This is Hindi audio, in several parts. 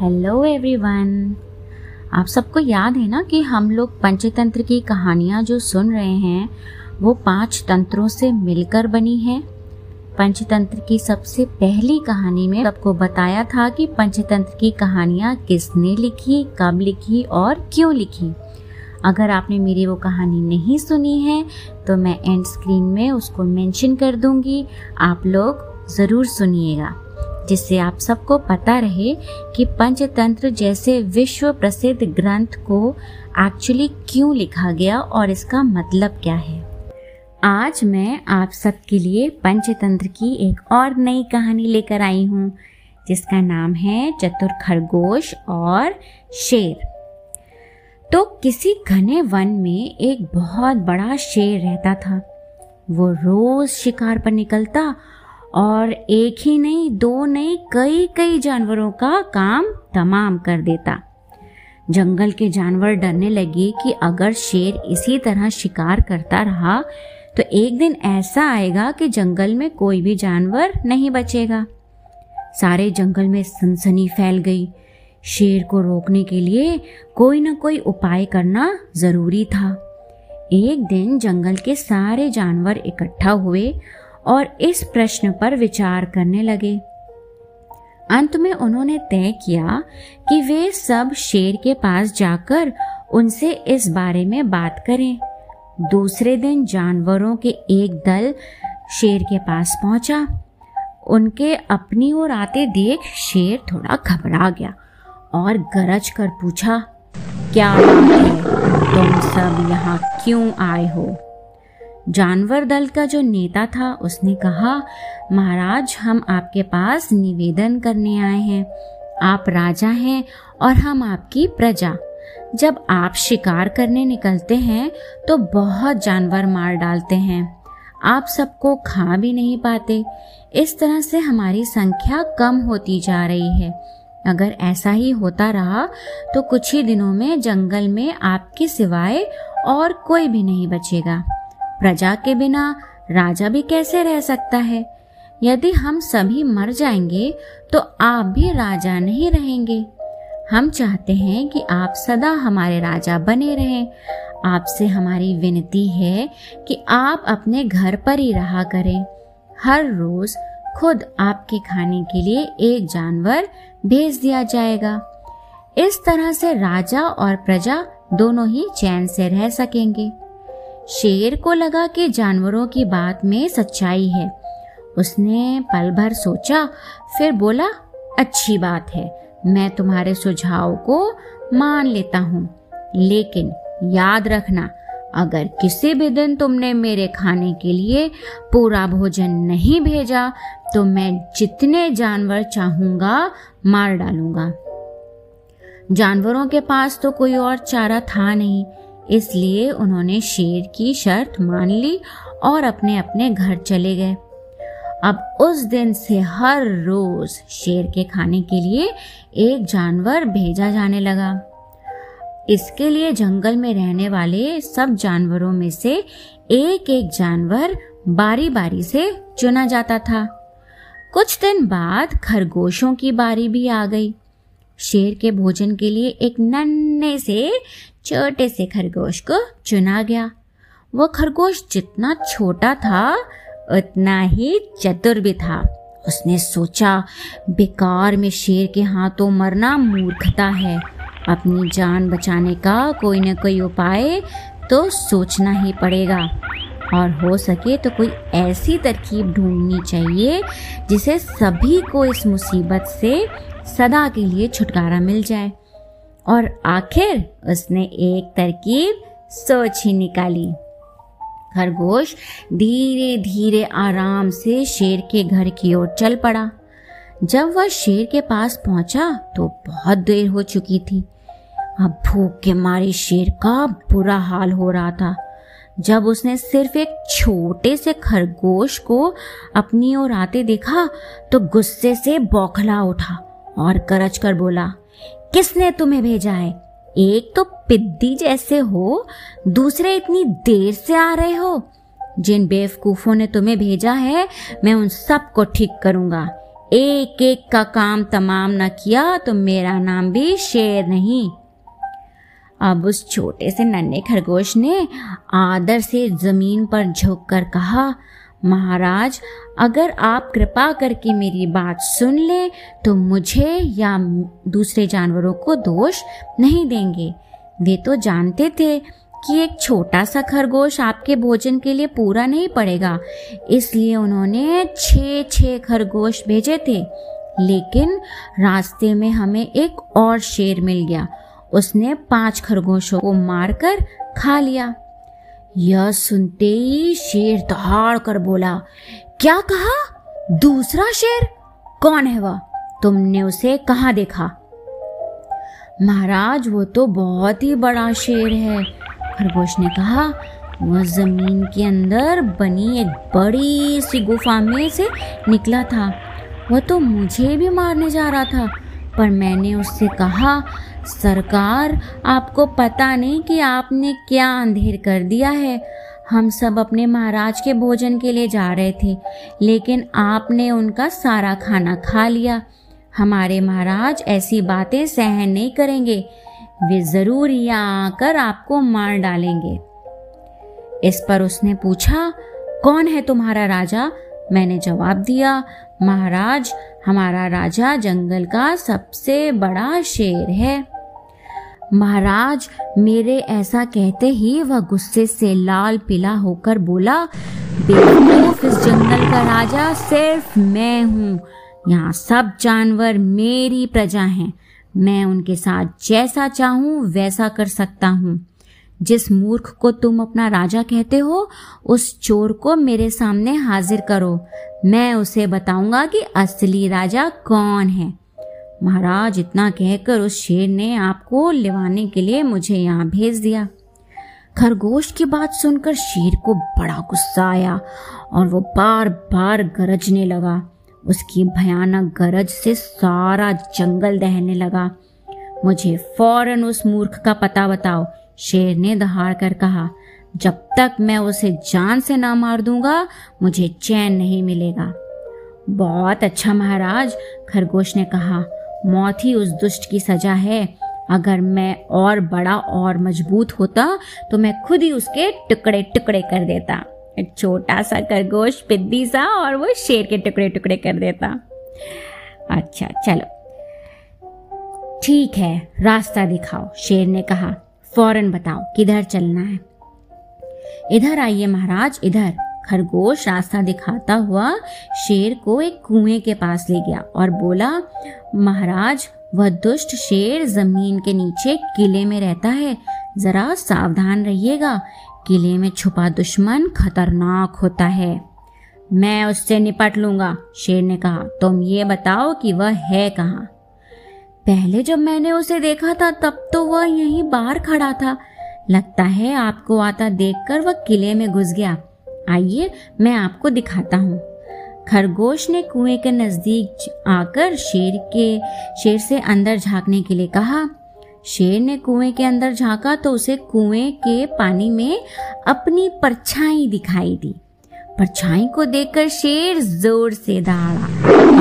हेलो एवरीवन आप सबको याद है ना कि हम लोग पंचतंत्र की कहानियाँ जो सुन रहे हैं, वो पाँच तंत्रों से मिलकर बनी है। पंचतंत्र की सबसे पहली कहानी में सबको बताया था कि पंचतंत्र की कहानियाँ किसने लिखी, कब लिखी और क्यों लिखी। अगर आपने मेरी वो कहानी नहीं सुनी है तो मैं एंड स्क्रीन में उसको मेंशन कर दूँगी। आप लोग ज़रूर सुनिएगा। जिससे आप सबको पता रहे कि पंचतंत्र जैसे विश्व प्रसिद्ध ग्रंथ को एक्चुअली क्यों लिखा गया और इसका मतलब क्या है। आज मैं आप सबके लिए पंचतंत्र की एक और नई कहानी लेकर आई हूँ, जिसका नाम है चतुर खरगोश और शेर। तो किसी घने वन में एक बहुत बड़ा शेर रहता था। वो रोज शिकार पर निकलता और एक ही नहीं, दो नहीं, कई कई जानवरों का काम तमाम कर देता। जंगल के जानवर डरने लगे कि अगर शेर इसी तरह शिकार करता रहा तो एक दिन ऐसा आएगा कि जंगल में कोई भी जानवर नहीं बचेगा। सारे जंगल में सनसनी फैल गई। शेर को रोकने के लिए कोई न कोई उपाय करना ज़रूरी था। एक दिन जंगल के सारे जानवर इकट्ठा हुए और इस प्रश्न पर विचार करने लगे। अंत में उन्होंने तय किया कि वे सब शेर के पास जाकर उनसे इस बारे में बात करें। दूसरे दिन जानवरों के एक दल शेर के पास पहुँचा। उनके अपनी ओर आते देख शेर थोड़ा घबरा गया और गरज कर पूछा, क्या बात है तुम सब यहाँ क्यों आए हो? जानवर दल का जो नेता था, उसने कहा, महाराज, हम आपके पास निवेदन करने आए हैं। आप राजा हैं और हम आपकी प्रजा। जब आप शिकार करने निकलते हैं तो बहुत जानवर मार डालते हैं। आप सबको खा भी नहीं पाते। इस तरह से हमारी संख्या कम होती जा रही है। अगर ऐसा ही होता रहा तो कुछ ही दिनों में जंगल में आपके सिवाय और कोई भी नहीं बचेगा। प्रजा के बिना राजा भी कैसे रह सकता है? यदि हम सभी मर जाएँगे तो आप भी राजा नहीं रहेंगे। हम चाहते हैं कि आप सदा हमारे राजा बने रहें। आपसे हमारी विनती है कि आप अपने घर पर ही रहा करें। हर रोज खुद आपके खाने के लिए एक जानवर भेज दिया जाएगा। इस तरह से राजा और प्रजा दोनों ही चैन से रह सकेंगे। शेर को लगा कि जानवरों की बात में सच्चाई है। उसने पल भर सोचा, फिर बोला, अच्छी बात है, मैं तुम्हारे सुझाव को मान लेता हूँ। लेकिन याद रखना, अगर किसी भी दिन तुमने मेरे खाने के लिए पूरा भोजन नहीं भेजा तो मैं जितने जानवर चाहूँगा, मार डालूँगा। जानवरों के पास तो कोई और चारा था नहीं। इसलिए उन्होंने शेर की शर्त मान ली और अपने अपने घर चले गए। अब उस दिन से हर रोज शेर के खाने के लिए एक जानवर भेजा जाने लगा। इसके लिए जंगल में रहने वाले सब जानवरों में से एक एक जानवर बारी बारी से चुना जाता था। कुछ दिन बाद खरगोशों की बारी भी आ गई। शेर के भोजन के लिए एक नन्हे से छोटे से खरगोश को चुना गया। वो खरगोश जितना छोटा था, उतना ही चतुर भी था। उसने सोचा, बेकार में शेर के हाथों मरना मूर्खता है। अपनी जान बचाने का कोई न कोई उपाय तो सोचना ही पड़ेगा। और हो सके तो कोई ऐसी तरकीब ढूंढनी चाहिए, जिसे सभी को इस मुसीबत से सदा के लिए छुटकारा मिल जाए। और आखिर उसने एक तरकीब सोच ही निकाली। खरगोश धीरे धीरे आराम से शेर के घर की ओर चल पड़ा। जब वह शेर के पास पहुँचा तो बहुत देर हो चुकी थी। अब भूख के मारे शेर का बुरा हाल हो रहा था। जब उसने सिर्फ़ एक छोटे से खरगोश को अपनी ओर आते देखा तो गुस्से से बौखला उठा और करच कर बोला किसने तुम्हें भेजा है? एक तो पिद्दी जैसे हो, दूसरे इतनी देर से आ रहे हो। जिन बेवकूफों ने तुम्हें भेजा है, मैं उन सबको ठीक करूँगा। एक एक का काम तमाम न किया तो मेरा नाम भी शेर नहीं। अब उस छोटे से नन्हे खरगोश ने आदर से ज़मीन पर झुक कर कहा महाराज, अगर आप कृपा करके मेरी बात सुन ले तो मुझे या दूसरे जानवरों को दोष नहीं देंगे। वे तो जानते थे कि एक छोटा सा खरगोश आपके भोजन के लिए पूरा नहीं पड़ेगा, इसलिए उन्होंने छः छः खरगोश भेजे थे। लेकिन रास्ते में हमें एक और शेर मिल गया। उसने पाँच खरगोशों को मारकर खा लिया। यह सुनते ही शेर दहाड़ कर बोला, क्या कहा? दूसरा शेर? कौन है वह? तुमने उसे कहा देखा? महाराज, वो तो बहुत ही बड़ा शेर है। खरगोश ने कहा, वह ज़मीन के अंदर बनी एक बड़ी सी गुफा में से निकला था। वह तो मुझे भी मारने जा रहा था, पर मैंने उससे कहा सरकार, आपको पता नहीं कि आपने क्या अंधेर कर दिया है। हम सब अपने महाराज के भोजन के लिए जा रहे थे, लेकिन आपने उनका सारा खाना खा लिया। हमारे महाराज ऐसी बातें सहन नहीं करेंगे। वे ज़रूर यहाँ आकर आपको मार डालेंगे। इस पर उसने पूछा, कौन है तुम्हारा राजा? मैंने जवाब दिया, महाराज, हमारा राजा जंगल का सबसे बड़ा शेर है। महाराज, मेरे ऐसा कहते ही वह गुस्से से लाल पीला होकर बोला, बेवकूफ़ इस जंगल का राजा सिर्फ़ मैं हूँ। यहाँ सब जानवर मेरी प्रजा हैं। मैं उनके साथ जैसा चाहूँ, वैसा कर सकता हूँ। जिस मूर्ख को तुम अपना राजा कहते हो, उस चोर को मेरे सामने हाजिर करो। मैं उसे बताऊँगा कि असली राजा कौन है। महाराज इतना कहकर उस शेर ने आपको लिवाने के लिए मुझे यहाँ भेज दिया। खरगोश की बात सुनकर शेर को बड़ा गुस्सा आया और वो बार बार गरजने लगा। उसकी भयानक गरज से सारा जंगल दहने लगा। मुझे फ़ौरन उस मूर्ख का पता बताओ, शेर ने दहाड़ कर कहा। जब तक मैं उसे जान से ना मार दूँगा, मुझे चैन नहीं मिलेगा। बहुत अच्छा महाराज, खरगोश ने कहा। मौत ही उस दुष्ट की सजा है। अगर मैं और बड़ा और मज़बूत होता तो मैं खुद ही उसके टुकड़े टुकड़े कर देता। एक छोटा सा खरगोश, पिद्दी सा, और वो शेर के टुकड़े टुकड़े कर देता। अच्छा चलो। ठीक है, रास्ता दिखाओ, शेर ने कहा। फ़ौरन बताओ, किधर चलना है? इधर आइए महाराज, इधर। खरगोश रास्ता दिखाता हुआ शेर को एक कुएँ के पास ले गया और बोला, महाराज, वह दुष्ट शेर ज़मीन के नीचे किले में रहता है। जरा सावधान रहिएगा, किले में छुपा दुश्मन खतरनाक होता है। मैं उससे निपट लूँगा, शेर ने कहा। तुम ये बताओ कि वह है कहाँ? पहले जब मैंने उसे देखा था, तब तो वह यहीं बाहर खड़ा था। लगता है आपको आता देखकर वह किले में घुस गया। आइए मैं आपको दिखाता हूँ। खरगोश ने कुएँ के नज़दीक आकर शेर के, शेर से अंदर झांकने के लिए कहा, शेर ने कुएँ के अंदर झांका तो उसे कुएँ के पानी में अपनी परछाई दिखाई दी। परछाई को देखकर शेर ज़ोर से दहाड़ा।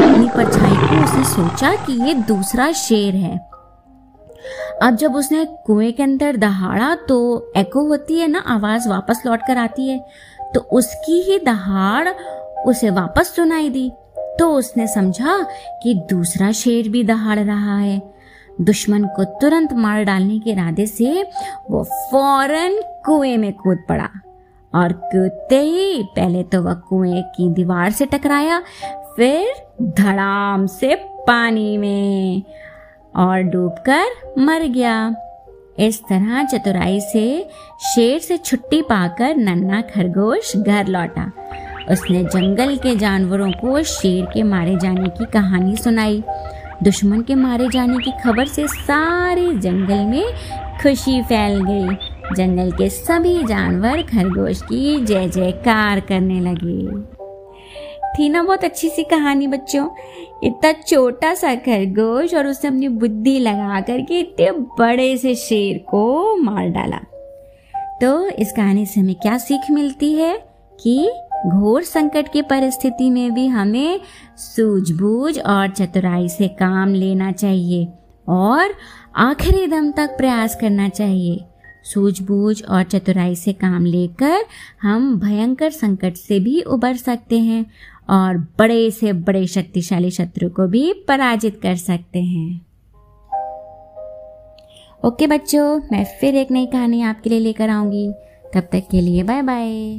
अपनी परछाई को उसने सोचा कि ये दूसरा शेर है। अब जब उसने कुएँ के अंदर दहाड़ा तो एको होती है ना, आवाज़ वापस लौट कर आती है। तो उसकी ही दहाड़ उसे वापस सुनाई दी। तो उसने समझा कि दूसरा शेर भी दहाड़ रहा है। दुश्मन को तुरंत मार डालने के इरादे से वो फ़ौरन कुएँ में कूद पड़ा और कूदते ही पहले तो वह कुएँ की दीवार से टकराया, फिर धड़ाम से पानी में और डूबकर मर गया। इस तरह चतुराई से शेर से छुट्टी पाकर नन्ना खरगोश घर लौटा। उसने जंगल के जानवरों को शेर के मारे जाने की कहानी सुनाई। दुश्मन के मारे जाने की खबर से सारे जंगल में खुशी फैल गई। जंगल के सभी जानवर खरगोश की जय जयकार करने लगे। थी ना बहुत अच्छी सी कहानी, बच्चों। इतना छोटा सा खरगोश और उसने अपनी बुद्धि लगा करके इतने बड़े से शेर को मार डाला। तो इस कहानी से हमें क्या सीख मिलती है कि घोर संकट की परिस्थिति में भी हमें सूझबूझ और चतुराई से काम लेना चाहिए और आखिरी दम तक प्रयास करना चाहिए। सूझबूझ और चतुराई से काम लेकर हम भयंकर संकट से भी उबर सकते हैं और बड़े से बड़े शक्तिशाली शत्रु को भी पराजित कर सकते हैं। ओके बच्चों, मैं फिर एक नई कहानी आपके लिए लेकर आऊँगी। तब तक के लिए बाय बाय